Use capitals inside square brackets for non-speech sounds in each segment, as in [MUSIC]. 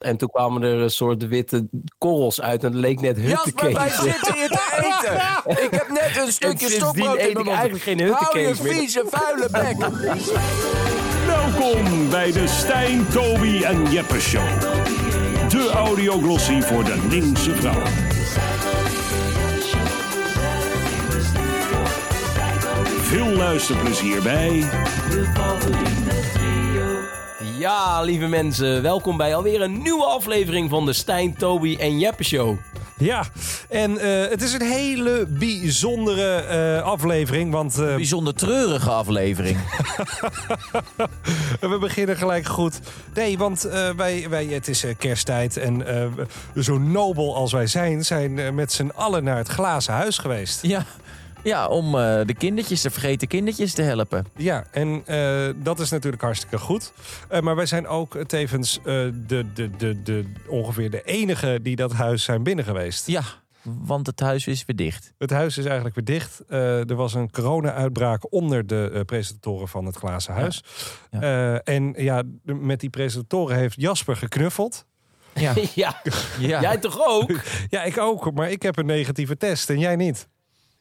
En toen kwamen er een soort witte korrels uit en het leek net Jasper, wij huttenkees. zitten hier te [LAUGHS] eten. Ik heb net een stukje stokbrood in ik mijn mond. eigenlijk geen Hou je vieze, vuile bek. Welkom bij de Stijn, Toby en Jeppe Show. De audioglossie voor de linkse vrouw. Veel luisterplezier bij Ja, lieve mensen, welkom bij alweer een nieuwe aflevering van de Stijn, Toby en Jeppe Show. Ja, en eh, het is een hele bijzondere eh, aflevering, want eh, Bijzonder treurige aflevering. [LAUGHS] [LAUGHS] we beginnen gelijk goed. Nee, want eh, wij, wij, het is kersttijd en eh, zo nobel als wij zijn, zijn met z'n allen naar het glazen huis geweest. Ja, ja om eh, de kindertjes, de vergeten kindertjes te helpen. Ja, en eh, dat is natuurlijk hartstikke goed. Eh, maar wij zijn ook tevens eh, de, de, de, de, ongeveer de enige die dat huis zijn binnen geweest. Ja, want het huis is weer dicht. Het huis is eigenlijk weer dicht. Eh, er was een corona-uitbraak onder de presentatoren van het Glazen Huis. Ja. Eh, en ja, de- met die presentatoren heeft Jasper geknuffeld. Ja, [LAUGHS] Ja, ja. jij toch ook? [LAUGHS] Ja, ik ook, maar ik heb een negatieve test en jij niet.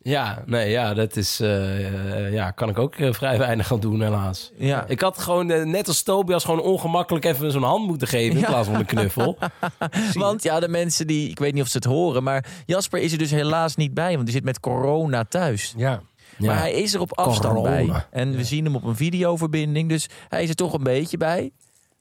Ja, nee, ja, dat is, eh, eh, ja, kan ik ook eh, vrij weinig aan doen, helaas. ja. Ik had gewoon, net als Tobias, gewoon ongemakkelijk even zo'n hand moeten geven in Ja. plaats van een knuffel. [LAUGHS] Want ja, de mensen die, ik weet niet of ze het horen, maar Jasper is er dus helaas niet bij, want die zit met corona thuis. Ja. Maar hij is er op afstand Corona. bij. En we zien hem op een videoverbinding, dus hij is er toch een beetje bij.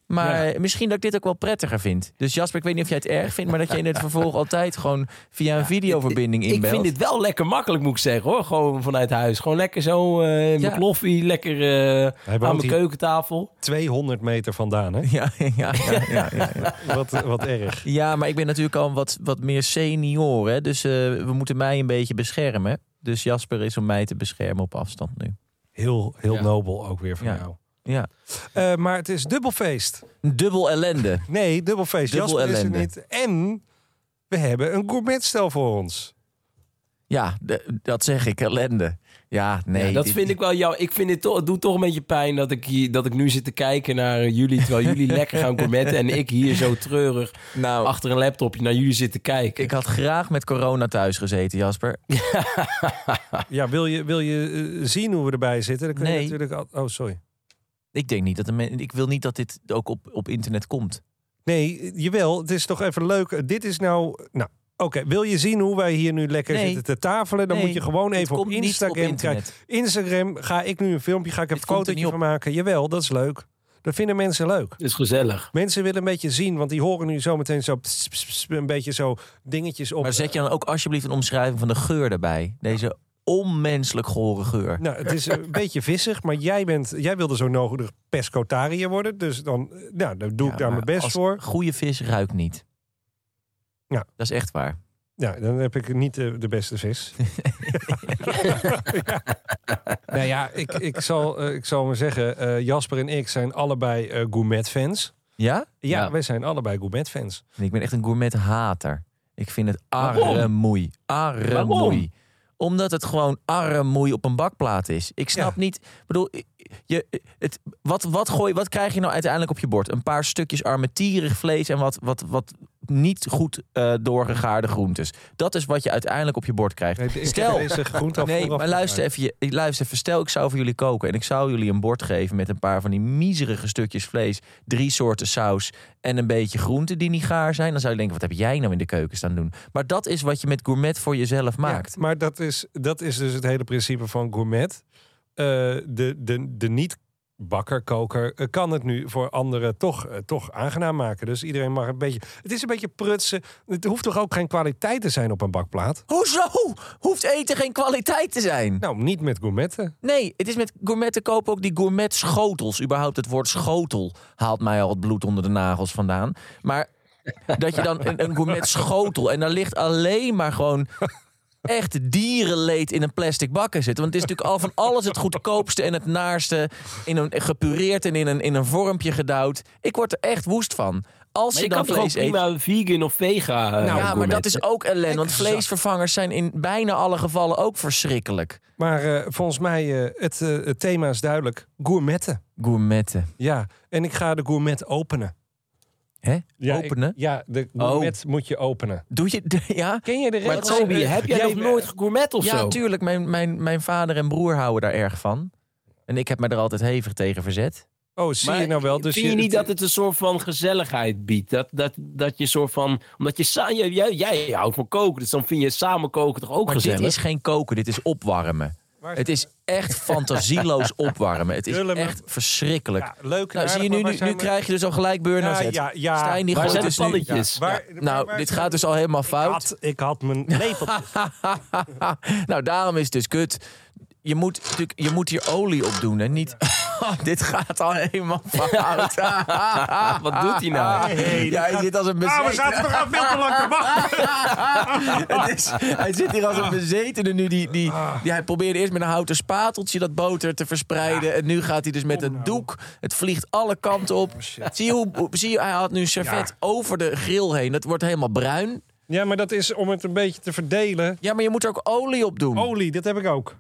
Maar misschien dat ik dit ook wel prettiger vind. Dus Jasper, ik weet niet of jij het erg vindt, maar dat je in het [LAUGHS] vervolg altijd gewoon via een videoverbinding Ik inbelt. vind dit wel lekker makkelijk, moet ik zeggen, hoor. Gewoon vanuit huis. Gewoon lekker zo, eh mijn Ja. kloffie, lekker eh, aan mijn keukentafel. 200 meter vandaan, hè? [LAUGHS] Ja, ja, ja, ja, ja, ja. [LAUGHS] Wat, wat erg. ja, maar ik ben natuurlijk al wat, wat meer senior, hè? dus eh, we moeten mij een beetje beschermen. Dus Jasper is om mij te beschermen op afstand nu. Heel, heel Ja. nobel ook weer van Ja. jou. Ja, Eh, maar het is dubbelfeest. dubbel ellende. [LAUGHS] Nee, dubbelfeest. Dubbel Jasper is er ellende. niet. En we hebben een gourmetstel voor ons. Ja, de- dat zeg ik, ellende. Ja, nee. Ja, dat dit- vind ik wel jou. Ik vind het, toch, het doet toch een beetje pijn dat ik, hier, dat ik nu zit te kijken naar jullie. Terwijl jullie [LAUGHS] lekker gaan gourmetten. En ik hier zo treurig Nou, achter een laptopje naar jullie zit te kijken. ik had graag met corona thuis gezeten, Jasper. [LAUGHS] Ja, wil je, wil je eh, zien hoe we erbij zitten? Dan kun je Nee. natuurlijk al- Oh, sorry. Ik denk niet dat de men- ik wil niet dat dit ook op, op internet komt. Nee, jawel. Het is toch even leuk. Dit is nou... Nou, oké. Wil je zien hoe wij hier nu lekker Nee. zitten te tafelen? Dan Nee, moet je gewoon even op komt niet op Instagram kijken. internet. Instagram ga ik nu een filmpje, ga ik een fotootje van maken. Jawel, dat is leuk. Dat vinden mensen leuk. Het is gezellig. Mensen willen een beetje zien, want die horen nu zometeen zo pss, pss, pss, een beetje zo dingetjes op. Maar zet je dan ook alsjeblieft een omschrijving van de geur erbij. Deze onmenselijk gore geur. Nou, het is een [LAUGHS] beetje vissig, maar jij, bent, jij wilde zo nodig pescotariër worden. Dus dan, nou, dan doe ik daar mijn best voor. Goede vis ruikt niet. Ja. Dat is echt waar. Ja, dan heb ik niet de, de beste vis. ja. [LAUGHS] [LAUGHS] Nou ja, ik, ik, zal, eh, ik zal maar zeggen, eh, Jasper en ik zijn allebei eh, gourmet-fans. Ja? Ja, wij zijn allebei gourmet-fans. Ik ben echt een gourmet-hater. Ik vind het arremoei. Arremoei. Waarom? Omdat het gewoon arremoei op een bakplaat is. Ik snap niet... Ik bedoel, je, het, wat, wat, gooi, wat krijg je nou uiteindelijk op je bord? Een paar stukjes armetierig vlees en wat, wat, wat niet goed eh, doorgegaarde groentes. Dat is wat je uiteindelijk op je bord krijgt. Nee, Stel, Nee, maar luister even, luister even. Stel, ik zou voor jullie koken en ik zou jullie een bord geven met een paar van die miserige stukjes vlees, drie soorten saus en een beetje groenten die niet gaar zijn. Dan zou je denken, wat heb jij nou in de keuken staan doen? Maar dat is wat je met gourmet voor jezelf maakt. Ja, maar dat is, dat is dus het hele principe van gourmet. Eh, de, de, de niet-bakker, koker, eh, kan het nu voor anderen toch, eh, toch aangenaam maken. Dus iedereen mag een beetje... Het is een beetje prutsen. Het hoeft toch ook geen kwaliteit te zijn op een bakplaat? Hoezo? Hoeft eten geen kwaliteit te zijn? Nou, niet met gourmetten. Nee, het is met gourmet te kopen ook die gourmet schotels. Überhaupt het woord schotel haalt mij al het bloed onder de nagels vandaan. Maar dat je dan een, een gourmet schotel en daar ligt alleen maar gewoon echt dierenleed in een plastic bakken zitten. Want het is natuurlijk al van alles het goedkoopste en het naarste in een gepureerd en in een, in een vormpje gedouwd. Ik word er echt woest van. Als Maar je je dan kan toch ook vlees eet. prima vegan of vega eh, ja, maar dat is ook ellende. Want vleesvervangers zijn in bijna alle gevallen ook verschrikkelijk. Maar eh, volgens mij, eh, het, eh, het thema is duidelijk. Gourmetten. Gourmetten. Ja, en ik ga de gourmet openen. Hè? Ja, ik- Openen? ja, de Oh. gourmet moet je openen. Doe je... Ja? Ken je de Maar regels? Toby, heb jij nog nooit gegourmet of Ja, zo? tuurlijk. Mijn, mijn, mijn vader en broer houden daar erg van. En ik heb me er altijd hevig tegen verzet. Oh, zie Maar je nou wel? Dus vind je niet dat het een soort van gezelligheid biedt? Dat, dat, dat je soort van... Omdat je... Jij, jij, jij houdt van koken, dus dan vind je samen koken toch ook Maar gezellig? dit is geen koken, dit is opwarmen. Waar- Het is echt fantasieloos [LAUGHS] opwarmen. Het is echt verschrikkelijk. Ja, leuk. nou, zie je nu, nu, nu krijg je dus al gelijk burn-out. Ja, ja, ja. Stijn die Waar gooit zijn de dus nu... balletjes? Waar- Nou, waar- dit gaat dus al helemaal Ik fout. had, ik had mijn [LAUGHS] lepel. nou, daarom is het dus kut. Je moet, natuurlijk, je moet hier olie op doen en niet... [LAUGHS] dit gaat al helemaal fout. [LAUGHS] Wat doet hij nou? ja, hij zit als een Ah, we zaten toch al veel te lang te wachten. [LAUGHS] Het is, hij zit hier als een bezetene nu. Die, die, die, hij probeerde eerst met een houten spateltje dat boter te verspreiden. En nu gaat hij dus met een doek. Het vliegt alle kanten op. zie, je hoe, zie je, hij had nu een servet over de grill heen. Dat wordt helemaal bruin. Ja, maar dat is om het een beetje te verdelen. Ja, maar je moet er ook olie op doen. Olie, dit heb ik ook.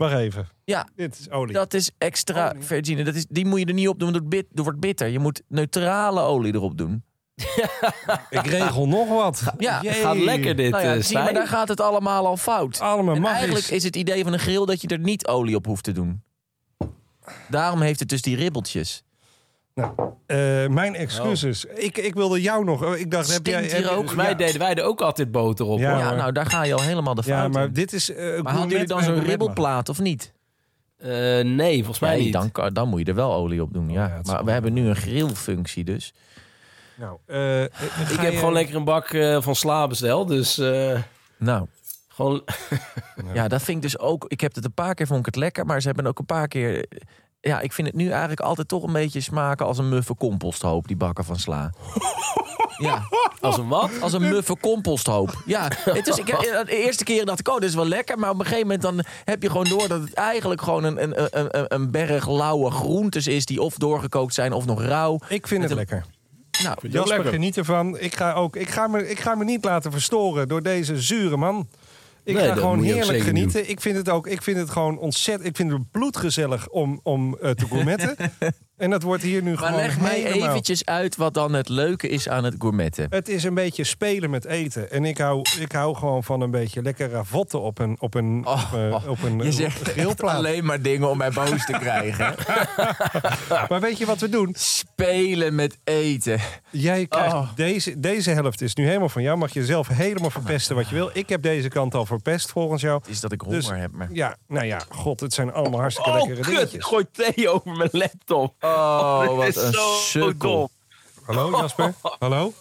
Wacht even. Ja, Dit is olie. dat is extra virgine. Dat is, die moet je er niet op doen, want het bit- het wordt bitter. Je moet neutrale olie erop doen. [LAUGHS] Ik regel nog wat. Ja, Jee. Gaat lekker dit, Nou ja, eh, zie maar daar gaat het allemaal al fout. Allemaal En magisch. eigenlijk is het idee van een grill dat je er niet olie op hoeft te doen. Daarom heeft het dus die ribbeltjes. Eh, mijn excuses. Ik, ik wilde jou nog. oh, Ik dacht, heb jij. Hier ook? Ja. deden wij er ook altijd boter op. Ja, nou, daar ga je al helemaal de fout Ja, maar in. dit is. eh, Maar hadden jullie dan zo'n ribbelplaat of niet? Eh, nee, volgens mij Nee, niet. dan, dan moet je er wel olie op doen. Oh, ja. maar we hebben nu een grillfunctie dus. Nou, eh, Ik heb je- gewoon lekker een bak eh, van sla besteld. Dus eh, Nou, gewoon... ja, dat vind ik dus ook... Ik heb het een paar keer, vond ik het lekker. Maar ze hebben ook een paar keer... Ja, ik vind het nu eigenlijk altijd toch een beetje smaken als een muffe composthoop, die bakken van sla. [LAUGHS] Ja, Als een wat? als een muffe composthoop. Ja, het is, ik, [LAUGHS] de eerste keer dacht ik, oh, dit is wel lekker. Maar op een gegeven moment dan heb je gewoon door dat het eigenlijk gewoon een, een, een, een- berg lauwe groentes is... die of doorgekookt zijn of nog rauw. Ik vind het lekker. Nou, Jasper, lekker? geniet ervan. Ik ga, ook, ik, ga me, ik ga me niet laten verstoren door deze zure man. Ik Nee, ga gewoon heerlijk genieten. Ik vind het ook. Ik vind het gewoon ontzettend. Ik vind het bloedgezellig om, om eh, te gourmetten. [LAUGHS] en dat wordt hier nu Maar gewoon leg mij helemaal. eventjes uit wat dan het leuke is aan het gourmetten. Het is een beetje spelen met eten. En ik hou, ik hou gewoon van een beetje lekker ravotten op een, op een, Oh, op, een- op een Je zegt echt grillplaat. alleen maar dingen om mij boos te krijgen. [LAUGHS] Maar weet je wat we doen? Spelen met eten. Jij krijgt Oh. deze, deze helft is nu helemaal van jou. Mag je zelf helemaal verpesten wat je wil. Ik heb deze kant al verpest volgens jou. Is dat ik honger Dus- heb. Maar... Ja, nou ja, god, het zijn allemaal hartstikke Oh, lekkere kut. dingetjes. Gooi thee over mijn laptop. Oh, [LAUGHS] wat is een zo sukkel. dom. Hallo Jasper? [LAUGHS] Hallo?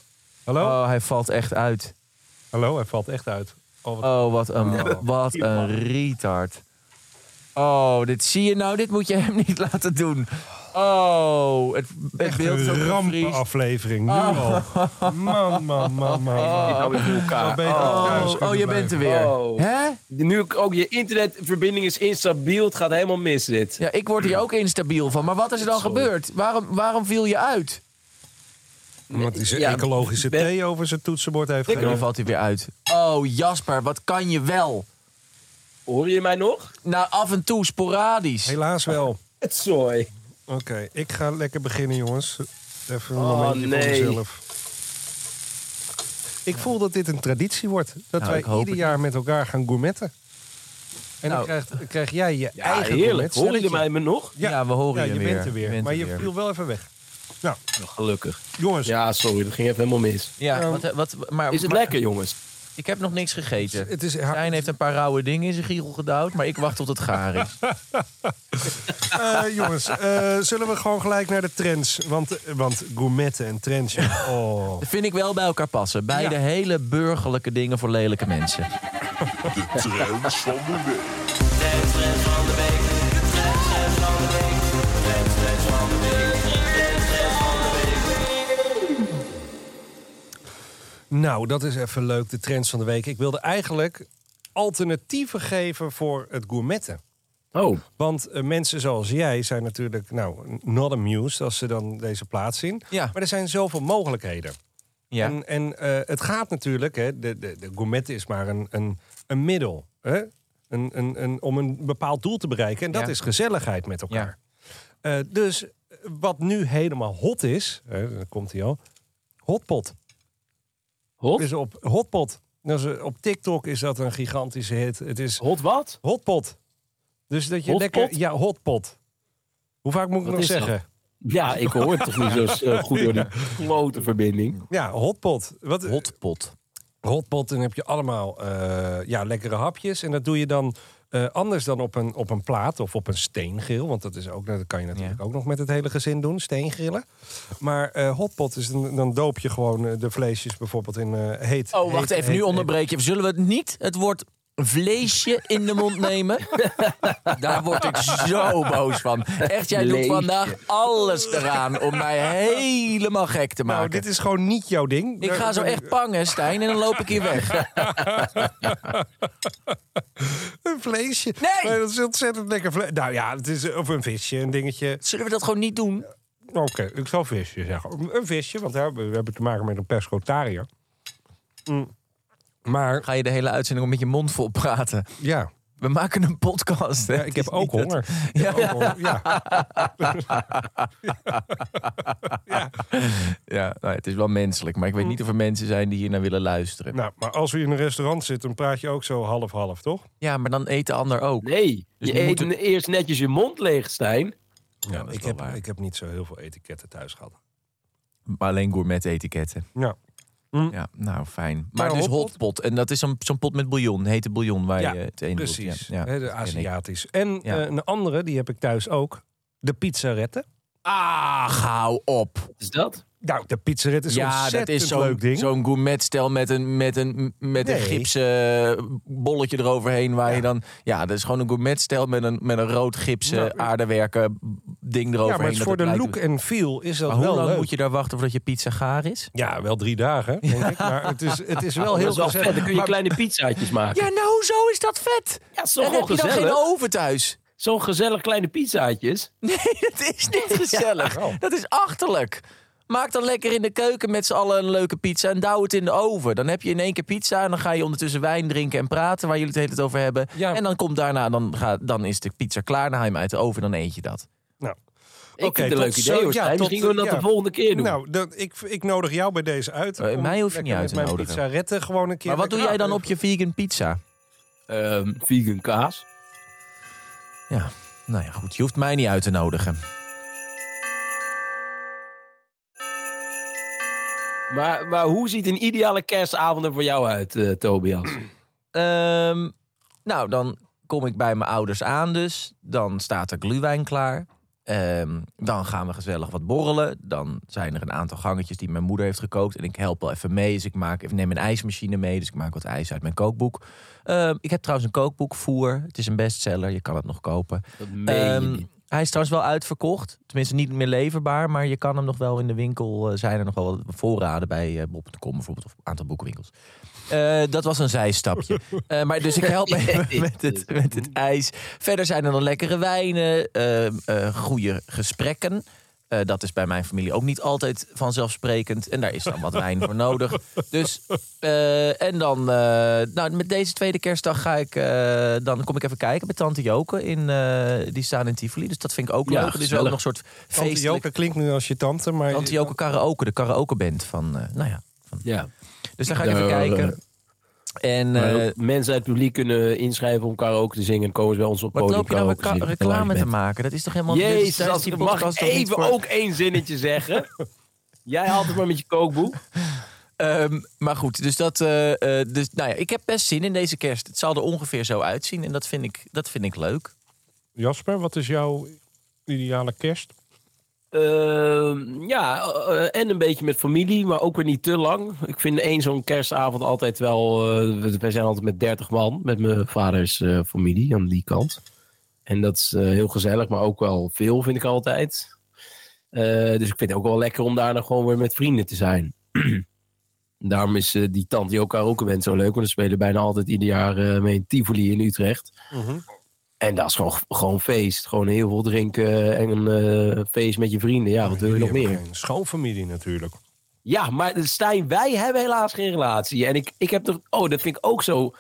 Hallo? Oh, hij valt echt uit. Hallo, hij valt echt uit. Oh, wat- Oh, wat een, wat een retard. Oh, dit zie je nou. Dit moet je hem [LAUGHS] niet laten doen. Oh, het, het echt beeld een gevriesd. rampenaflevering, nu al. Man, man, man, man. Nou, elkaar. Oh. Oh, je bent er weer. Oh. Hè? Nu ook- ook je internetverbinding is instabiel. Het gaat helemaal mis dit. Ja, ik word hier ook instabiel van. Maar wat is er dan Sorry. gebeurd? Waarom, waarom viel je uit? Omdat hij zijn Ja, ecologische ben- thee over zijn toetsenbord heeft nu gegeven. valt hij weer uit. Oh, Jasper, wat kan je wel? Hoor je mij nog? Nou, af en toe sporadisch. Helaas wel. [LAUGHS] Het zooi. Oké, ik ga lekker beginnen, jongens. Even een Oh, momentje nee. voor mezelf. Ik voel dat dit een traditie wordt. Dat Nou, wij ieder het jaar met elkaar gaan gourmetten. En Nou. dan krijg, krijg jij je Ja, eigen heerlijk. gourmet Hoor je mij me nog? Ja, we horen ja, je je weer. bent er weer. Je bent maar er je weer. viel wel even weg. Nou, Gelukkig. jongens. Ja, sorry. Dat ging even helemaal mis. Ja, wat, wat, maar, Is het maar- lekker, jongens? Ik heb nog niks gegeten. Het is, Stijn heeft een paar rauwe dingen in zijn giegel gedouwd, maar ik wacht tot het gaar is. [LAUGHS] Eh, jongens, eh, zullen we gewoon gelijk naar de trends? Want, want gourmetten en trends, ja. [LAUGHS] oh. Dat vind ik wel bij elkaar passen. Beide hele burgerlijke dingen voor lelijke mensen. Trends van de week. Nou, dat is even leuk, de trends van de week. Ik wilde eigenlijk alternatieven geven voor het gourmetten. Oh, Want eh, mensen zoals jij zijn natuurlijk nou, not amused als ze dan deze plaats zien. Ja. Maar er zijn zoveel mogelijkheden. Ja. En, en eh, het gaat natuurlijk, hè, de, de, de gourmet is maar een, een, een middel. Hè? Een, een, een, om een bepaald doel te bereiken. En dat Ja. is gezelligheid met elkaar. Eh, dus wat nu helemaal hot is, hè, daar komt hij al. Hotpot. Hot? Is op Hotpot. Is, op TikTok is dat een gigantische hit. Het is Hot wat? Hotpot. Dus dat je Hotpot? lekker... Ja, Hotpot. Hoe vaak moet ik Wat nog dat? zeggen? Ja, ik hoor het toch niet zo eh, [LAUGHS] goed door die grote verbinding. Ja, hotpot. Wat, Hotpot. hotpot, dan heb je allemaal eh, ja, lekkere hapjes. En dat doe je dan eh, anders dan op een, op een plaat of op een steengrill. Want dat, is ook, dat kan je natuurlijk ook nog met het hele gezin doen, steengrillen. Maar eh, hotpot is dan, dan doop je gewoon eh, de vleesjes bijvoorbeeld in eh, heet. Oh, wacht heet- even. Nu onderbreek je. Zullen we het niet het woord vleesje in de mond nemen? [LAUGHS] Daar word ik zo boos van. Echt, jij doet vandaag alles eraan om mij helemaal gek te maken. Nou, dit is gewoon niet jouw ding. Ik ga zo echt pangen, Stijn, en dan loop ik hier weg. [LAUGHS] Een vleesje. Nee! dat is ontzettend lekker vlees. Nou ja, het is of een visje, een dingetje. Zullen we dat gewoon niet doen? Oké, ik zal visje zeggen. Een visje, want we hebben te maken met een pescotariër. Mm. Maar Ga je de hele uitzending om met je mond vol praten? ja, We maken een podcast. ja ik heb ook dat- honger. Ook Ja. [LAUGHS] ja. Ja, nou, het is wel menselijk. Maar ik weet niet of er mensen zijn die hier naar willen luisteren. Nou, maar als we in een restaurant zitten, dan praat je ook zo half-half, toch? Ja, maar dan eet de ander ook. Nee, Dus je eet eerst netjes je mond leeg, Stijn. Ja, ik, heb, waar. ik heb niet zo heel veel etiketten thuis gehad. Maar alleen gourmet etiketten. Ja. Ja, nou fijn. Maar Maar dus hotpot? hotpot. En dat is zo'n pot met bouillon. Hete bouillon waar Ja, je het doet. Precies, Ja, ja, hè, de. Aziatisch. En Ja. eh, een andere, die heb ik thuis ook. De pizzaretten. Ach, hou op. Is dat? Nou, de pizzaret is een ja, dat is zo'n leuk ding. zo'n gourmetstel met een, met een, met een gipsen bolletje eroverheen. Waar je dan. Ja, dat is gewoon een gourmetstel met een, met een rood gipsen Nou, aardewerken ding ja, eroverheen. maar het is dat voor de look en feel is dat Maar hoe wel lang leuk. moet je daar wachten voordat je pizza gaar is? Ja, wel drie dagen, denk ik. Maar het is, het is wel Oh, heel gezellig. vet. Dan kun je Maar- kleine pizzaatjes maken. Ja, nou, zo is dat vet. Ja, zo'n Dan heb je dan geen gezellig. oven thuis. Zo'n gezellig kleine pizzaatjes. Nee, [LAUGHS] dat is niet gezellig. wel. Dat is achterlijk. Maak dan lekker in de keuken met z'n allen een leuke pizza en douw het in de oven. Dan heb je in één keer pizza en dan ga je ondertussen wijn drinken en praten waar jullie het hele tijd over hebben. Ja. En dan komt daarna, dan, gaat, dan is de pizza klaar, dan haal je hem uit de oven en dan eet je dat. Nou, Ik Oké, vind het een leuk idee, hoor, ja, Misschien kunnen we dat ja. de volgende keer doen. Nou, dat, ik, ik nodig jou bij deze uit. Eh, om mij hoef je niet uit te mijn nodigen. pizzaretten gewoon een keer... Maar wat doe jij dan op je vegan pizza? Ehm, vegan kaas. Ja, nou ja, goed. Je hoeft mij niet uit te nodigen. Maar, maar hoe ziet een ideale kerstavond er voor jou uit, eh, Tobias? [CLEARS THROAT] Ehm, nou, dan kom ik bij mijn ouders aan dus. Dan staat er gluwijn klaar. Ehm, dan gaan we gezellig wat borrelen. Dan zijn er een aantal gangetjes die mijn moeder heeft gekookt. En ik help wel even mee. Dus ik, maak, ik neem een ijsmachine mee. Dus ik maak wat ijs uit mijn kookboek. Ehm, ik heb trouwens een kookboek, Voer. Het is een bestseller. Je kan het nog kopen. Dat meen je niet. Hij is trouwens wel uitverkocht. Tenminste, niet meer leverbaar. Maar je kan hem nog wel in de winkel. eh, zijn er nog wel wat voorraden bij eh Bob.com bijvoorbeeld. Of een aantal boekenwinkels. Eh, dat was een zijstapje. [LAUGHS] Maar dus ik help even [LAUGHS] met het, met het ijs. Verder zijn er nog lekkere wijnen. goede gesprekken. Eh, dat is bij mijn familie ook niet altijd vanzelfsprekend. En daar is dan wat wijn voor nodig. Dus, eh, en dan, eh, nou, met deze tweede kerstdag ga ik, dan kom ik even kijken bij Tante Joke. In, die staan in Tivoli. Dus dat vind ik ook Ja, leuk. Het is ook nog een soort Tante feestelijk... Joke klinkt nu als je tante, maar... Tante Joke karaoke, de karaokeband van, eh, nou ja. Ja. Dus daar ga ik even Daar, eh, kijken. En eh, mensen uit het publiek kunnen inschrijven om karaoke te zingen. En komen ze bij ons op wat podium loop je nou reclame te maken? Dat is toch helemaal... dit is Jezus, tijdens als die mag ik even voor- ook één zinnetje zeggen. [LAUGHS] Jij altijd maar met je kookboek. Ehm, maar goed, dus dat. eh, eh, dus, nou ja, ik heb best zin in deze kerst. Het zal er ongeveer zo uitzien en dat vind ik, dat vind ik leuk. Jasper, wat is jouw ideale kerst? Ehm, ja, eh, en een beetje met familie, maar ook weer niet te lang. Ik vind één zo'n kerstavond altijd wel... eh, we- wij zijn altijd met 30 man, met mijn vaders eh, familie aan die kant. En dat is eh, heel gezellig, maar ook wel veel vind ik altijd. Eh, dus ik vind het ook wel lekker om daar dan gewoon weer met vrienden te zijn. [CLEARS THROAT] Daarom is eh, die tante die ook karaoke bent zo leuk. Want we spelen bijna altijd ieder jaar eh, mee in Tivoli in Utrecht. En dat is gewoon, gewoon feest. Gewoon heel veel drinken en een eh, feest met je vrienden. Ja, wat wil je nog meer? Schoonfamilie natuurlijk. Ja, maar Stijn, wij hebben helaas geen relatie. En ik, ik heb toch... Oh, dat vind ik ook zo,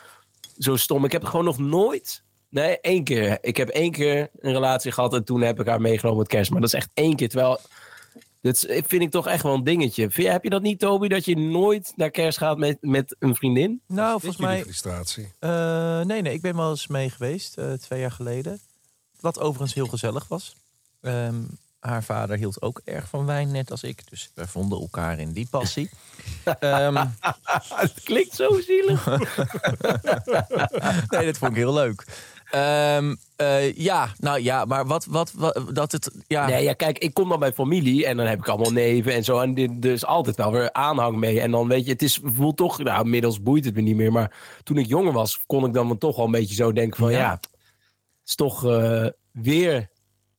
zo stom. Ik heb gewoon nog nooit... Nee, één keer. Ik heb één keer een relatie gehad en toen heb ik haar meegenomen met kerst. Maar dat is echt één keer. Terwijl Dat eh, vind ik toch echt wel een dingetje. Je- heb je dat niet, Toby, dat je nooit naar kerst gaat met, met een vriendin? Nou, volgens mij... frustratie. eh, nee, nee, ik ben wel eens mee geweest, eh, twee jaar geleden. Wat overigens heel gezellig was. Ehm, haar vader hield ook erg van wijn, net als ik. Dus we vonden elkaar in die passie. [LAUGHS] Ehm, [LAUGHS] Het klinkt zo zielig. [LAUGHS] nee, dat vond ik heel leuk. Ehm, eh, ja, nou ja, maar wat, wat, wat dat het... Ja, Nee, ja, kijk, ik kom dan bij familie en dan heb ik allemaal neven en zo. En dit, er is altijd wel weer aanhang mee. En dan weet je, het is, voelt toch, nou, inmiddels boeit het me niet meer. Maar toen ik jonger was, kon ik dan wel toch wel een beetje zo denken van, Ja. ja, het is toch eh, weer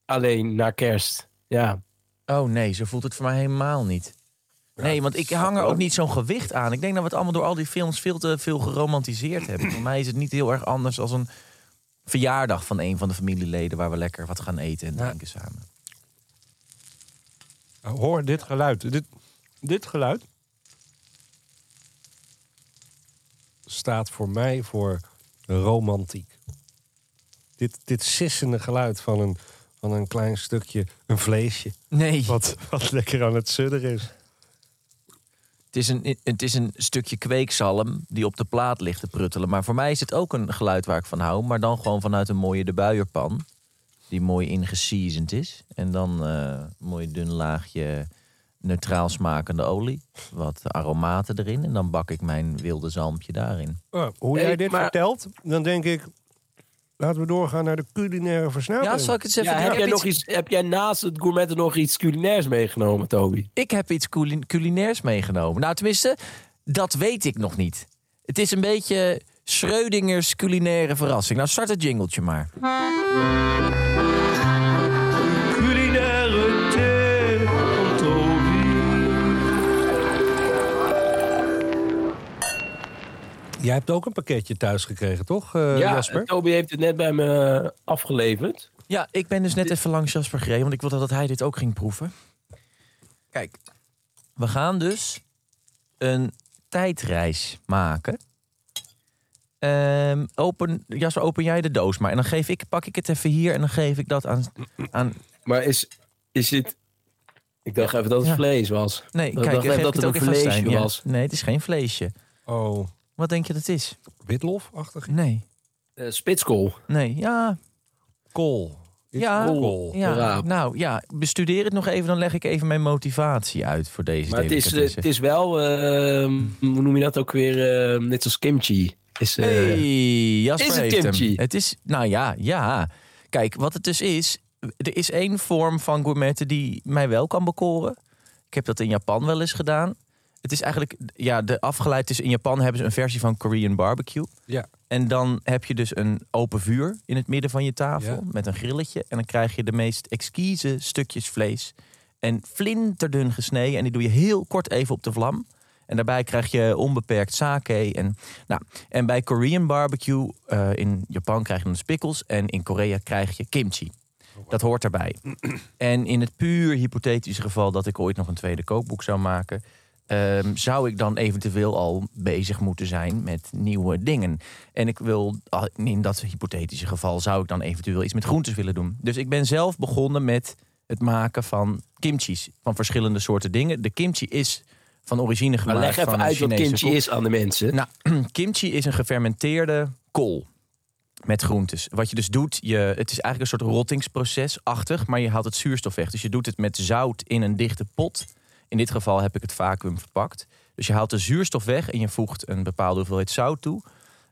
alleen naar kerst. Ja. Oh nee, zo voelt het voor mij helemaal niet. Nee, want ik hang er ook niet zo'n gewicht aan. Ik denk dat we het allemaal door al die films veel te veel geromantiseerd hebben. Voor mij is het niet heel erg anders als een verjaardag van een van de familieleden... waar we lekker wat gaan eten en drinken samen. Nou, Hoor dit geluid. Dit, dit geluid staat voor mij voor romantiek. Dit, dit sissende geluid van een, van een klein stukje, een vleesje. Nee, Wat, wat lekker aan het sudderen is. Het is, een, het is een stukje kweekzalm die op de plaat ligt te pruttelen. Maar voor mij is het ook een geluid waar ik van hou. Maar dan gewoon vanuit een mooie de buierpan. Die mooi ingeseasoned is. En dan eh, een mooi dun laagje neutraal smakende olie. Wat aromaten erin. En dan bak ik mijn wilde zalmpje daarin. Oh, hoe Hey, jij dit maar- vertelt, dan denk ik... Laten we doorgaan naar de culinaire versnelling. Ja, zal ik het eens even Ja, heb, jij nog iets, heb jij naast het gourmetten nog iets culinairs meegenomen, Toby? ik heb iets culi- culinairs meegenomen. Nou, tenminste, dat weet ik nog niet. Het is een beetje Schreudingers culinaire verrassing. Nou, start het jingletje maar. Jij hebt ook een pakketje thuis gekregen, toch, eh, Jasper? Toby heeft het net bij me afgeleverd. Ja, ik ben dus net even langs Jasper gereden, want ik wilde dat hij dit ook ging proeven. Kijk, we gaan dus een tijdreis maken. Ehm, open, Jasper, open jij de doos maar. En dan geef ik, pak ik het even hier en dan geef ik dat aan... aan Maar is, is dit... Ik dacht even dat het Ja. vlees was. nee, Ik kijk, dacht even dat het ook het een vleesje. Ja. was. Nee, het is geen vleesje. Oh, Wat denk je dat het is? witlof-achtig? Nee. Eh, spitskool. Nee, ja, Kool. Is Ja. kool. ja. Raap. Nou ja, bestudeer het nog even, dan leg ik even mijn motivatie uit voor deze Maar het is, het is wel, eh, hoe noem je dat ook weer, eh, net als kimchi. Is, eh, Hey, Jasper is het heeft hem. kimchi? Het is, nou ja, ja. Kijk, wat het dus is, er is één vorm van gourmetten die mij wel kan bekoren. Ik heb dat in Japan wel eens gedaan. Het is eigenlijk, ja, de afgeleid is in Japan hebben ze een versie van Korean barbecue. Ja. En dan heb je dus een open vuur in het midden van je tafel Ja. met een grilletje. En dan krijg je de meest exquise stukjes vlees. En flinterdun gesneden. En die doe je heel kort even op de vlam. En daarbij krijg je onbeperkt sake. En, nou, en bij Korean barbecue eh, in Japan krijg je dan spikkels. En in Korea krijg je kimchi. Dat hoort erbij. [CLEARS THROAT] En in het puur hypothetische geval dat ik ooit nog een tweede kookboek zou maken... ehm, zou ik dan eventueel al bezig moeten zijn met nieuwe dingen. En ik wil, in dat hypothetische geval, zou ik dan eventueel iets met groentes willen doen. Dus ik ben zelf begonnen met het maken van kimchi's. Van verschillende soorten dingen. De kimchi is van origine maar gemaakt leg even van uit wat kimchi is aan de mensen. Nou, [CLEARS THROAT] kimchi is een gefermenteerde kool met groentes. Wat je dus doet, je, het is eigenlijk een soort rottingsproces-achtig, maar je haalt het zuurstof weg. Dus je doet het met zout in een dichte pot. In dit geval heb ik het vacuüm verpakt. Dus je haalt de zuurstof weg en je voegt een bepaalde hoeveelheid zout toe.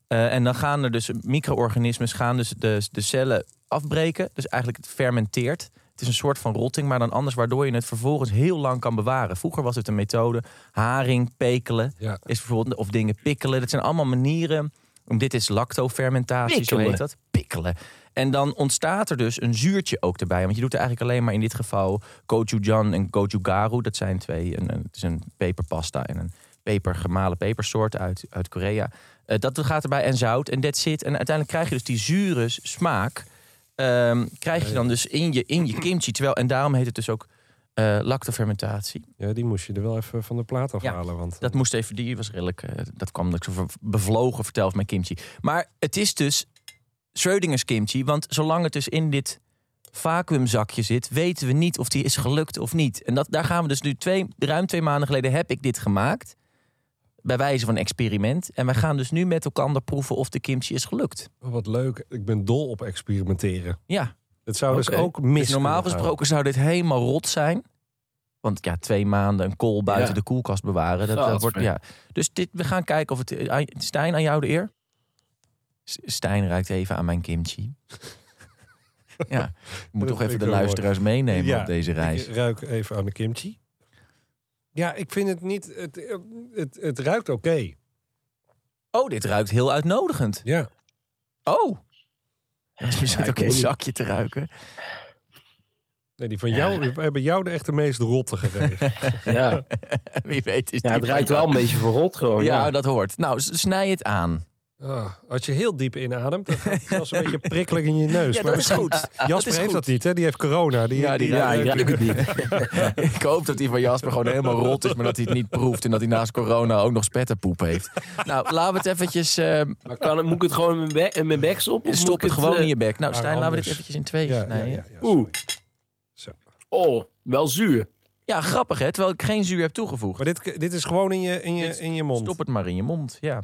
Eh, en dan gaan er dus micro-organismes gaan dus de, de cellen afbreken. Dus eigenlijk het fermenteert. Het is een soort van rotting, maar dan anders, waardoor je het vervolgens heel lang kan bewaren. Vroeger was het een methode. Haring, pekelen, Ja. is bijvoorbeeld, of dingen pikkelen. Dat zijn allemaal manieren. om Dit is lactofermentatie, zo heet dat. Pikkelen. En dan ontstaat er dus een zuurtje ook erbij. Want je doet er eigenlijk alleen maar in dit geval gochujang en gochugaru. Dat zijn twee. Een, een- het is een peperpasta en een peper, gemalen pepersoort uit, uit Korea. Eh, dat gaat erbij en zout en that's it. En uiteindelijk krijg je dus die zure smaak. ehm, krijg je dan dus in je, in je kimchi. Terwijl, en daarom heet het dus ook eh lactofermentatie. Ja, die moest je er wel even van de plaat Ja, afhalen. want Dat moest even, die was redelijk, eh, dat kwam dat ik zo bevlogen vertel van mijn kimchi. Maar het is dus Schrödingers kimchi, want zolang het dus in dit vacuümzakje zit, weten we niet of die is gelukt of niet. En dat, daar gaan we dus nu twee, ruim twee maanden geleden heb ik dit gemaakt. Bij wijze van experiment. En wij gaan dus nu met elkaar proeven of de kimchi is gelukt. Oh, wat leuk. Ik ben dol op experimenteren. Ja, Het zou dus ook mis dus normaal gesproken zou dit helemaal rot zijn. Want ja, twee maanden een kool buiten Ja. de koelkast bewaren. Dat, dat wordt, ja. Dus dit, we gaan kijken of het... eh, aan- Stijn, aan jou de eer. Stijn ruikt even aan mijn kimchi. [LAUGHS] ja, ik moet Dat toch even de luisteraars meenemen Ja, op deze reis. Ik ruik even aan de kimchi. Ja, ik vind het niet... Het, het, het ruikt oké. Oh, dit ruikt heel uitnodigend. Ja. Oh. Je zit ook een zakje te ruiken. Nee, die van jou, we hebben jou de echt de meest rotte gegeven. [LAUGHS] Ja, [LAUGHS] Wie weet is ja die het ruikt wel een beetje verrot gewoon. Ja, Ja, dat hoort. Nou, snij het aan. Ah, als je heel diep inademt, dan gaat het [LAUGHS] een beetje prikkelig in je neus. Ja, Maar dat is goed. Jasper Dat is heeft goed. dat niet, hè? Die heeft corona. Die, Ja, die ja ik ruikt- ruik het niet. [LAUGHS] Ik hoop dat die van Jasper gewoon helemaal rot is, maar dat hij het niet proeft en dat hij naast corona ook nog spetterpoep heeft. Nou, laten we het eventjes. eh, Maar kan, het- moet ik het gewoon in mijn, bek, in mijn bek stoppen? of stop moet het ik gewoon eh, in je bek. Nou, Stijn, laten we dit eventjes in twee ja, ja, snijden. ja, ja, Oeh. Zo. Oh, wel zuur. Ja, grappig hè, terwijl ik geen zuur heb toegevoegd. Maar dit, dit is gewoon in je, in je, Dit- in je mond. Stop het maar in je mond, ja.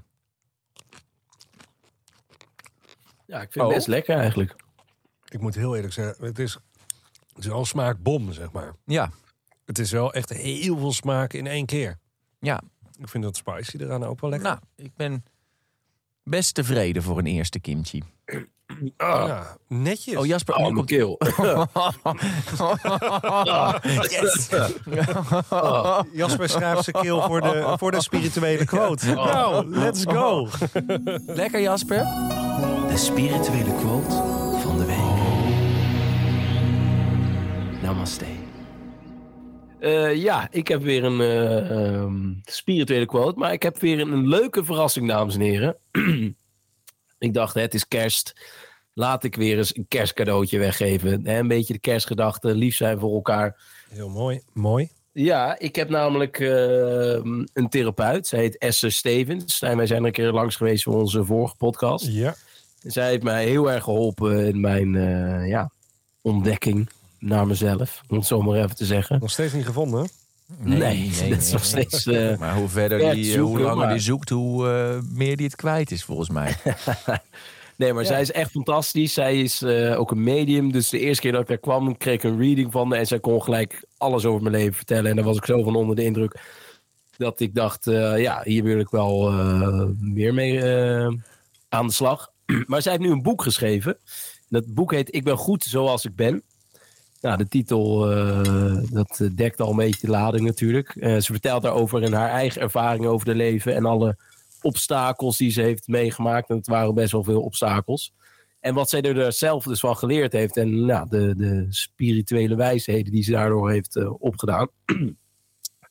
Ja, ik vind Oh. het best lekker eigenlijk. Ik moet heel eerlijk zeggen, het is, het is wel een smaakbom, zeg maar. Ja, Het is wel echt heel veel smaak in één keer. ja. Ik vind dat spicy eraan ook wel lekker. Nou, ik ben best tevreden voor een eerste kimchi. Ja, netjes. Oh, Jasper, Oh, mijn keel. [LAUGHS] yes. [LAUGHS] Jasper schrijft zijn keel voor de, voor de spirituele quote. Nou, let's go. Lekker Jasper. De spirituele quote van de week. Namaste. Eh, ja, ik heb weer een eh, ehm, spirituele quote. Maar ik heb weer een, een leuke verrassing, dames en heren. [CLEARS THROAT] ik dacht, het is kerst. Laat ik weer eens een kerstcadeautje weggeven. Hè, Een beetje de kerstgedachte, lief zijn voor elkaar. Heel mooi. Mooi. Ja, ik heb namelijk eh, een therapeut. Zij heet Esther Stevens. En wij zijn er een keer langs geweest voor onze vorige podcast. Ja. Zij heeft mij heel erg geholpen in mijn eh, ja, ontdekking naar mezelf. Om het zo maar even te zeggen. Nog steeds niet gevonden. [LAUGHS] Nee, dat is nog steeds... eh, Maar hoe verder Ver die, eh, hoe langer maar- die zoekt, hoe eh, meer die het kwijt is, volgens mij. [LAUGHS] nee, maar zij is echt fantastisch. Zij is eh, ook een medium. Dus de eerste keer dat ik daar kwam, kreeg ik een reading van haar. En zij kon gelijk alles over mijn leven vertellen. En daar was ik zo van onder de indruk. Dat ik dacht, eh, ja, hier wil ik wel eh, meer mee eh, aan de slag. [CLEARS THROAT] maar zij heeft nu een boek geschreven. Dat boek heet Ik ben goed zoals ik ben. Nou, de titel, eh, dat eh, dekt al een beetje de lading natuurlijk. Eh, ze vertelt daarover en haar eigen ervaringen over de leven en alle obstakels die ze heeft meegemaakt. En het waren best wel veel obstakels. En wat zij er zelf dus van geleerd heeft en nou, de, de spirituele wijsheden die ze daardoor heeft opgedaan. [CLEARS THROAT]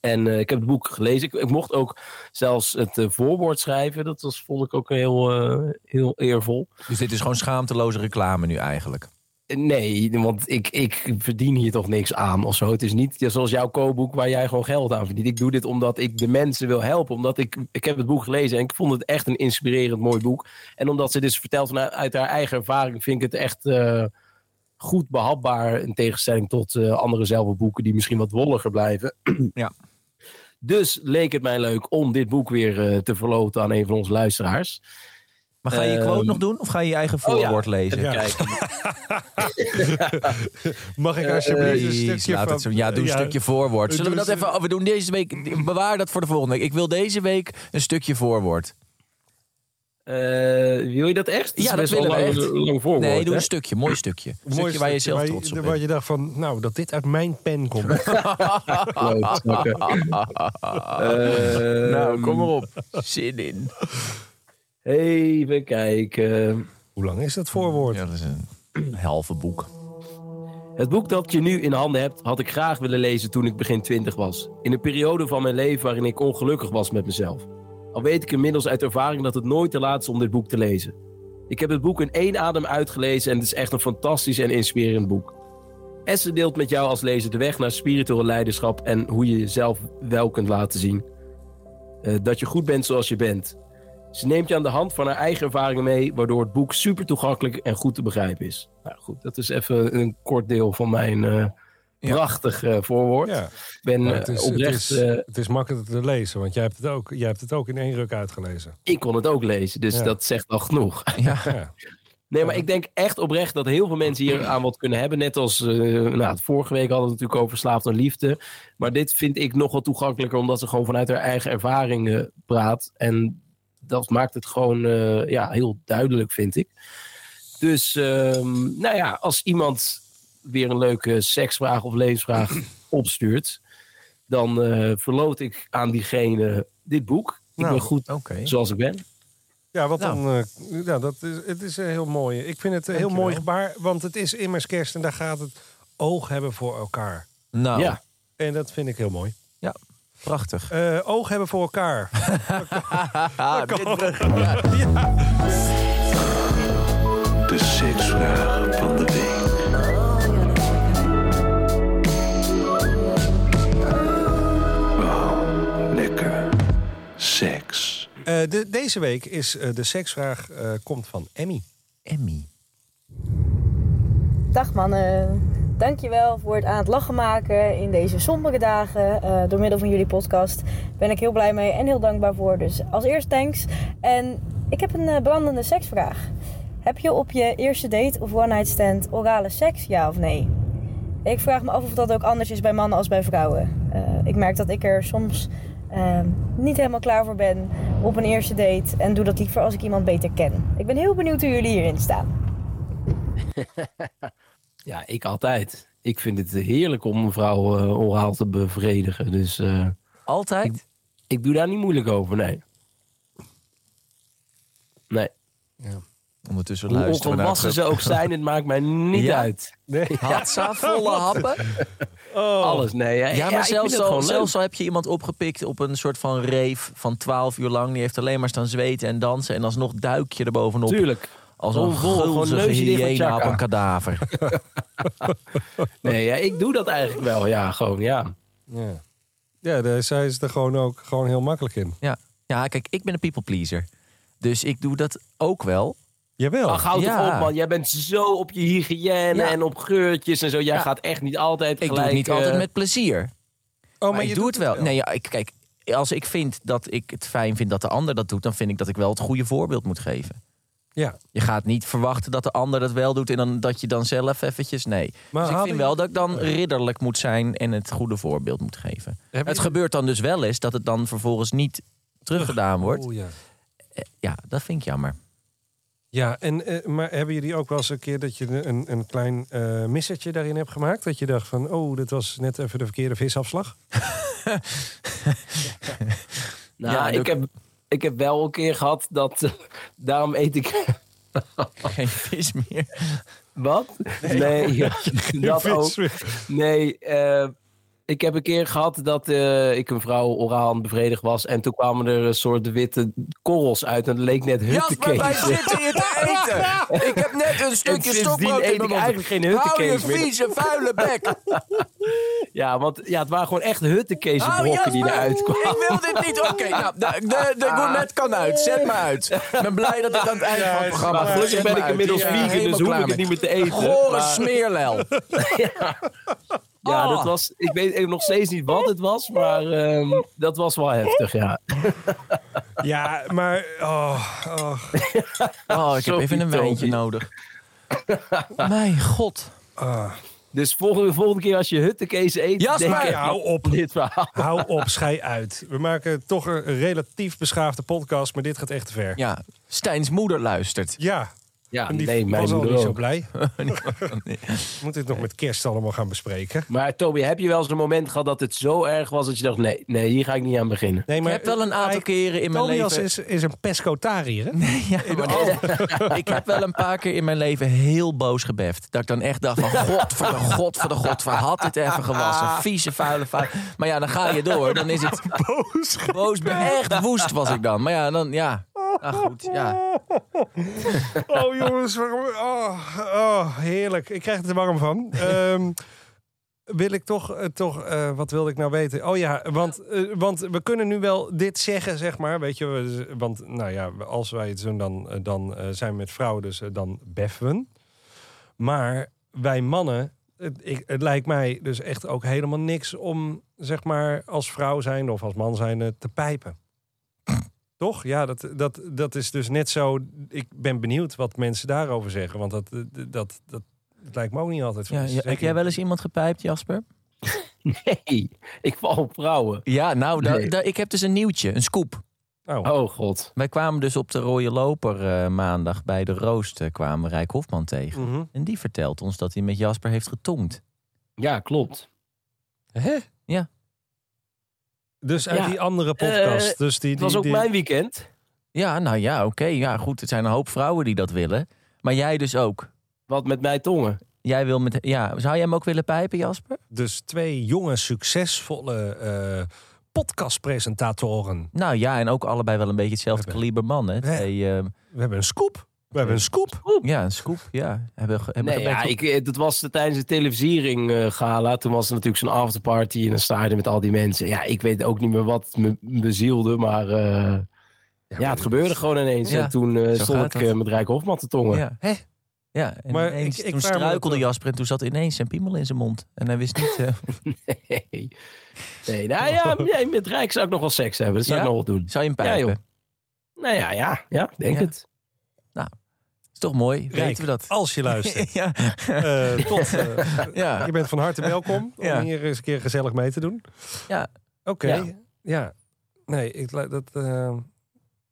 En eh, ik heb het boek gelezen. Ik, ik mocht ook zelfs het eh, voorwoord schrijven. Dat was, vond ik ook heel, eh, heel eervol. Dus dit is gewoon schaamteloze reclame nu eigenlijk. Nee, want ik, ik verdien hier toch niks aan of zo. Het is niet ja, zoals jouw kookboek waar jij gewoon geld aan verdient. Ik doe dit omdat ik de mensen wil helpen. Omdat ik, ik heb het boek gelezen en ik vond het echt een inspirerend mooi boek. En omdat ze dus vertelt vanuit uit haar eigen ervaring, vind ik het echt goed behapbaar. In tegenstelling tot andere zelfboeken die misschien wat wolliger blijven. Ja. Dus leek het mij leuk om dit boek weer eh, te verloten aan een van onze luisteraars. Maar ga je je quote Ehm, nog doen of ga je je eigen oh ja. voorwoord lezen? Ja. [LAUGHS] Mag ik Eh, alsjeblieft een Please, stukje van... het zo. Ja, doe een stukje voorwoord. Zullen we dat eens- even... Oh, we doen deze week... Bewaar dat voor de volgende week. Ik wil deze week een stukje voorwoord. Eh, wil je dat echt? Ja, dat best wel willen we lang, echt. lang voorwoord, Nee, doe hè? een stukje. Mooi stukje. Een Mooi stukje waar je zelf trots op Waar bent. je dacht van, nou, dat dit uit mijn pen komt. [LAUGHS] Ehm, [LAUGHS] Nou, kom maar op. Zin in. Even kijken. Hoe lang is dat voorwoord? Ja, dat is een halve boek. Het boek dat je nu in handen hebt, had ik graag willen lezen toen ik begin twintig was. In een periode van mijn leven waarin ik ongelukkig was met mezelf. Al weet ik inmiddels uit ervaring dat het nooit te laat is om dit boek te lezen. Ik heb het boek in één adem uitgelezen en het is echt een fantastisch en inspirerend boek. Esther deelt met jou als lezer de weg naar spiritueel leiderschap en hoe je jezelf wel kunt laten zien. Eh, dat je goed bent zoals je bent. Ze neemt je aan de hand van haar eigen ervaringen mee, waardoor het boek super toegankelijk en goed te begrijpen is. Nou goed, dat is even een kort deel van mijn eh. Prachtig eh, voorwoord. Ja. Ben Maar eh, het, is, oprecht, het, is, eh, het is makkelijk te lezen, want jij hebt het ook, jij hebt het ook in één ruk uitgelezen. ik kon het ook lezen, dus Ja. dat zegt al genoeg. [LAUGHS] Ja. Ja. Nee, maar ik denk echt oprecht dat heel veel mensen hier aan wat kunnen hebben. Net als, eh, nou, vorige week hadden we het natuurlijk over verslaafd aan liefde. Maar dit vind ik nog wel toegankelijker, omdat ze gewoon vanuit haar eigen ervaringen praat. En dat maakt het gewoon eh, ja, heel duidelijk, vind ik. Dus, ehm, nou ja, als iemand weer een leuke seksvraag of levensvraag [CLEARS THROAT] opstuurt, dan eh verloot ik aan diegene dit boek. Ik Nou, ben goed Oké. zoals ik ben. Ja, wat Nou. dan, eh, ja, dat is, het is een heel mooi. Ik vind het een heel mooi gebaar, want het is immers kerst en daar gaat het oog hebben voor elkaar. Nou, Ja. En dat vind ik heel mooi. prachtig. Eh, oog hebben voor elkaar. [LAUGHS] De seksvraag van Seks. Eh, de, deze week is eh, de seksvraag eh, komt van Emmy. Emmy. Dag mannen. Dankjewel voor het aan het lachen maken in deze sombere dagen. eh, door middel van jullie podcast. Ben ik heel blij mee en heel dankbaar voor. Dus als eerst thanks. En ik heb een brandende seksvraag. Heb je op je eerste date of one night stand orale seks, ja of nee? Ik vraag me af of dat ook anders is bij mannen als bij vrouwen. Eh, ik merk dat ik er soms eh, niet helemaal klaar voor ben op een eerste date. En doe dat liever als ik iemand beter ken. Ik ben heel benieuwd hoe jullie hierin staan. [LAUGHS] Ja, ik altijd. Ik vind het heerlijk om een vrouw eh, oraal te bevredigen. Dus eh, Altijd? ik doe daar niet moeilijk over, nee. Nee. Ondertussen Hoe luisteren we naar ongewassen ze ook zijn, het maakt mij niet Ja? uit. [LAUGHS] Hatsa, volle [LAUGHS] happen. Alles, nee. Ja, maar zelfs, al, zelfs heb je iemand opgepikt op een soort van reef van 12 uur lang. Die heeft alleen maar staan zweten en dansen. En alsnog duik je er bovenop. Tuurlijk. Als Gewoon een gulzige hyena op chakra. een kadaver. [LAUGHS] Nee, ja, ik doe dat eigenlijk wel. Ja, gewoon, ja. Ja, ja daar zij is er gewoon ook gewoon heel makkelijk in. Ja. ja, kijk, ik ben een people pleaser. Dus ik doe dat ook wel. Jawel. Ach, houd Ja. toch op, man. Jij bent zo op je hygiëne Ja. en op geurtjes en zo. Jij Ja. gaat echt niet altijd Ik gelijk... doe het niet eh, altijd met plezier. oh, maar, ik doe het wel. Nee, ja, ik, kijk, als ik vind dat ik het fijn vind dat de ander dat doet... dan vind ik dat ik wel het goede voorbeeld moet geven. Ja. Je gaat niet verwachten dat de ander dat wel doet... en dan, dat je dan zelf eventjes... Nee. Maar dus ik vind wel dat ik dan ridderlijk moet zijn... en het goede voorbeeld moet geven. Heb Het je- gebeurt dan dus wel eens dat het dan vervolgens niet teruggedaan wordt. Oh, ja. Eh, Ja, dat vind ik jammer. Ja, en, eh, maar hebben jullie ook wel eens een keer dat je een, een klein eh missertje daarin hebt gemaakt? Dat je dacht van, oh, dit was net even de verkeerde visafslag? [LAUGHS] Nou, Ja, ik, heb, ik heb wel een keer gehad dat... eh, daarom eet ik... Geen vis meer. Wat? Nee, ja, [LAUGHS] dat ook. Nee, eh, ik heb een keer gehad dat eh, ik een vrouw oraal bevredigen was. En toen kwamen er een soort witte korrels uit. En het leek net Jasper, wij zitten hier te eten. [LAUGHS] Ik heb net een stukje stokbrood in ik mijn mond. eigenlijk geen Hou je vieze, vuile bek. [LAUGHS] Ja, want ja, het waren gewoon echt Hou die eruit kwamen. ik wil dit niet. Oké, nou, de, de, de gourmet kan uit. Zet me uit. Ik ben blij dat ik aan het eind van het programma Maar gelukkig ben ik inmiddels vegan, dus hoef ik het niet meer te eten. Gore smeerlel. [LAUGHS] Ja, Oh. dat was, ik weet nog steeds niet wat het was, maar ehm, dat was wel heftig, ja. [LAUGHS] Ja, maar... Oh, oh, Oh, ik heb even een wijntje nodig. [LAUGHS] Mijn god. ah. Dus volgende, volgende keer als je huttenkees eet, Jasper, denk hou op. [LAUGHS] dit verhaal. Hou op, schei uit. We maken toch een relatief beschaafde podcast, maar dit gaat echt te ver. Ja, Stijns moeder luistert. Ja, Ja, en die nee, mijn was al moeder niet zo blij. [LAUGHS] [LAUGHS] Moet dit nog met kerst allemaal gaan bespreken? Maar Toby, heb je wel eens een moment gehad dat het zo erg was dat je dacht, nee, nee hier ga ik niet aan beginnen. Nee, Ik heb wel een aantal hij- keren in mijn Tobias leven... is, is een pescotariër, hè? [LAUGHS] Ja, maar ik heb wel een paar keer in mijn leven heel boos gebeft. Dat ik dan echt dacht van, god voor de god voor de god, voor had dit even gewassen. Vieze, vuile, vuile. Maar ja, dan ga je door. Dan is het boos. Boos, echt woest was ik dan. Maar ja, dan, ja. Ah, goed, ja. Oh jongens, waarom- oh, oh, heerlijk. Ik krijg er warm van. [LAUGHS] Ehm, wil ik toch, eh, toch eh, wat wilde ik nou weten? Oh ja, want, eh, want we kunnen nu wel dit zeggen, zeg maar. Weet je, want nou ja, als wij het doen, dan, dan zijn we met vrouwen, dus dan beffen. Maar wij mannen, het, ik, het lijkt mij dus echt ook helemaal niks om, zeg maar, als vrouw zijn of als man zijn te pijpen. Toch? Ja, dat, dat, dat is dus net zo. Ik ben benieuwd wat mensen daarover zeggen. Want dat, dat, dat, dat lijkt me ook niet altijd. Ja, ja, Zeker heb jij wel eens iemand gepijpt, Jasper? [LAUGHS] Nee, ik val op vrouwen. Ja, nou, ik heb dus een nieuwtje, een scoop. Oh. Oh god. Wij kwamen dus op de Rode Loper eh, maandag bij de Roost eh, kwamen Rijk Hofman tegen. Mhm. En die vertelt ons dat hij met Jasper heeft getongd. Ja, klopt. Hè? Ja. Dus uit Ja, die andere podcast. eh, dus die, Het die, was ook die- mijn weekend. Ja, nou ja, oké. ja, goed. Het zijn een hoop vrouwen die dat willen. Maar jij dus ook. Wat met mijn tongen. Jij wil met... Ja, zou jij hem ook willen pijpen, Jasper? Dus twee jonge, succesvolle eh, podcastpresentatoren. Nou ja, en ook allebei wel een beetje hetzelfde kaliber man, hè? We- Twee, eh, We hebben een scoop. We hebben een scoop. ja, een scoop, ja. Hebben, hebben Nee, ja, op- ik, eh, dat was tijdens de televisiering eh, gala. Toen was er natuurlijk zo'n afterparty en dan sta je er met al die mensen. Ja, ik weet ook niet meer wat me bezielde, maar eh, ja, het gebeurde gewoon ineens. Ja, en toen eh, zo stond ik met Rijk Hofman te tongen. Ja. Hè? Ja, en Maar ineens, ik- ik toen struikelde Jasper en toen zat ineens zijn piemel in zijn mond. En hij wist niet... eh, [LAUGHS] [LAUGHS] Nee. nee, nou ja, met Rijk zou ik nog wel seks hebben. Dat zou Ja? ik nog wel doen. zou je hem pijpen? Nou ja, ja, ja ik denk Ja. het. Is toch mooi? Rijk, Weten we dat? [LAUGHS] Als je luistert. [LAUGHS] ja. eh, tot, eh, [LAUGHS] Ja. Je bent van harte welkom om Ja. hier eens een keer gezellig mee te doen. Ja. Oké. Ja. Ja. Nee, ik, dat... eh,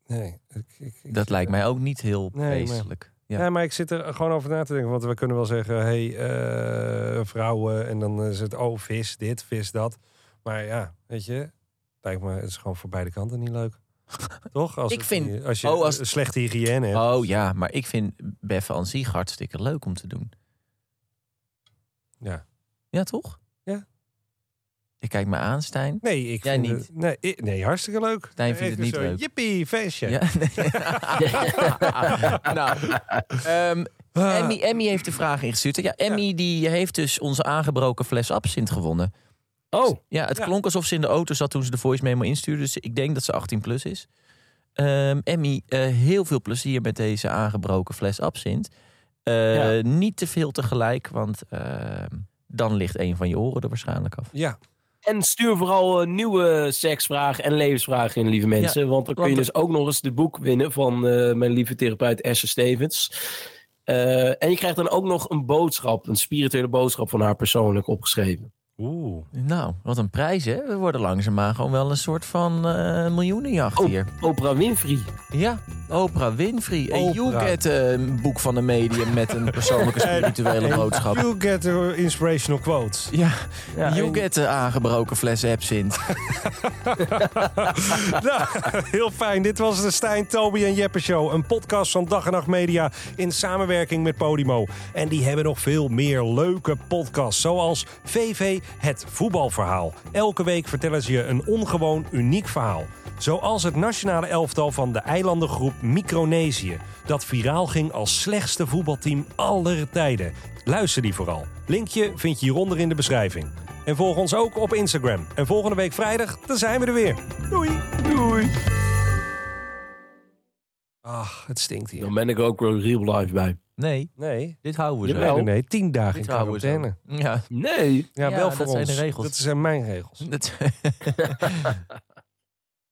nee. Ik, ik, ik- Dat lijkt mij ook niet heel Nee, maar- wezenlijk. Ja. Ja. maar ik zit er gewoon over na te denken. Want we kunnen wel zeggen, hey, eh, vrouwen. En dan is het, oh, vis dit, vis dat. Maar ja, weet je. Lijkt me, het is gewoon voor beide kanten niet leuk. [LAUGHS] Toch? Als Ik het- vind- Als je oh, als- slechte hygiëne hebt. Oh ja, maar ik vind beffen aan zich hartstikke leuk om te doen. Ja. Ja, toch? Ja. Je kijkt me aan, Stijn. Nee, ik Jij vind niet? Het, nee, ik- nee, hartstikke leuk. Stijn vindt het niet zo, leuk. Jippie, feestje. Ja, nee. [LAUGHS] nou, ehm, Ah. Emmy, Emmy heeft de vraag ingestuurd. Ja, Emmy die heeft dus onze aangebroken fles absint gewonnen. Oh, Ja, het Ja. klonk alsof ze in de auto zat toen ze de voice memo instuurde. Dus ik denk dat ze 18 plus is. Ehm, Emmy, eh, heel veel plezier met deze aangebroken fles absint. Eh, Ja. Niet te veel tegelijk, want ehm, dan ligt een van je oren er waarschijnlijk af. Ja, En stuur vooral eh, nieuwe seksvragen en levensvragen in, lieve mensen. want dan kun je dus ook nog eens de boek winnen van eh, mijn lieve therapeut Esther Stevens. Eh, en je krijgt dan ook nog een boodschap, een spirituele boodschap van haar persoonlijk opgeschreven. Oeh. Nou, wat een prijs, hè? We worden langzaamaan gewoon wel een soort van eh miljoenenjacht hier. Oprah Winfrey. Ja, Oprah Winfrey. En you get een boek van een medium met een [LAUGHS] persoonlijke spirituele boodschap. You get the inspirational quotes. Ja, Ja, you en- get de aangebroken fles absint. [LAUGHS] nou, heel fijn. Dit was de Stijn, Toby en Jeppe Show. Een podcast van Dag en Nacht Media in samenwerking met Podimo. En die hebben nog veel meer leuke podcasts. Zoals VV Het Voetbalverhaal. Elke week vertellen ze je een ongewoon uniek verhaal. Zoals het nationale elftal van de eilandengroep Micronesië. Dat viraal ging als slechtste voetbalteam aller tijden. Luister die vooral. Linkje vind je hieronder in de beschrijving. En volg ons ook op Instagram. En volgende week vrijdag, dan zijn we er weer. Doei. Doei. Ach, het stinkt hier. Dan ben ik ook wel real life bij. Nee, Nee. dit houden we zo. Jawel. Nee, nee, nee, tien dagen in Dit houden we zo. quarantaine. Ja, Nee. Ja, Ja, wel dat voor zijn ons. de regels. Dat zijn mijn regels. dat... [LAUGHS]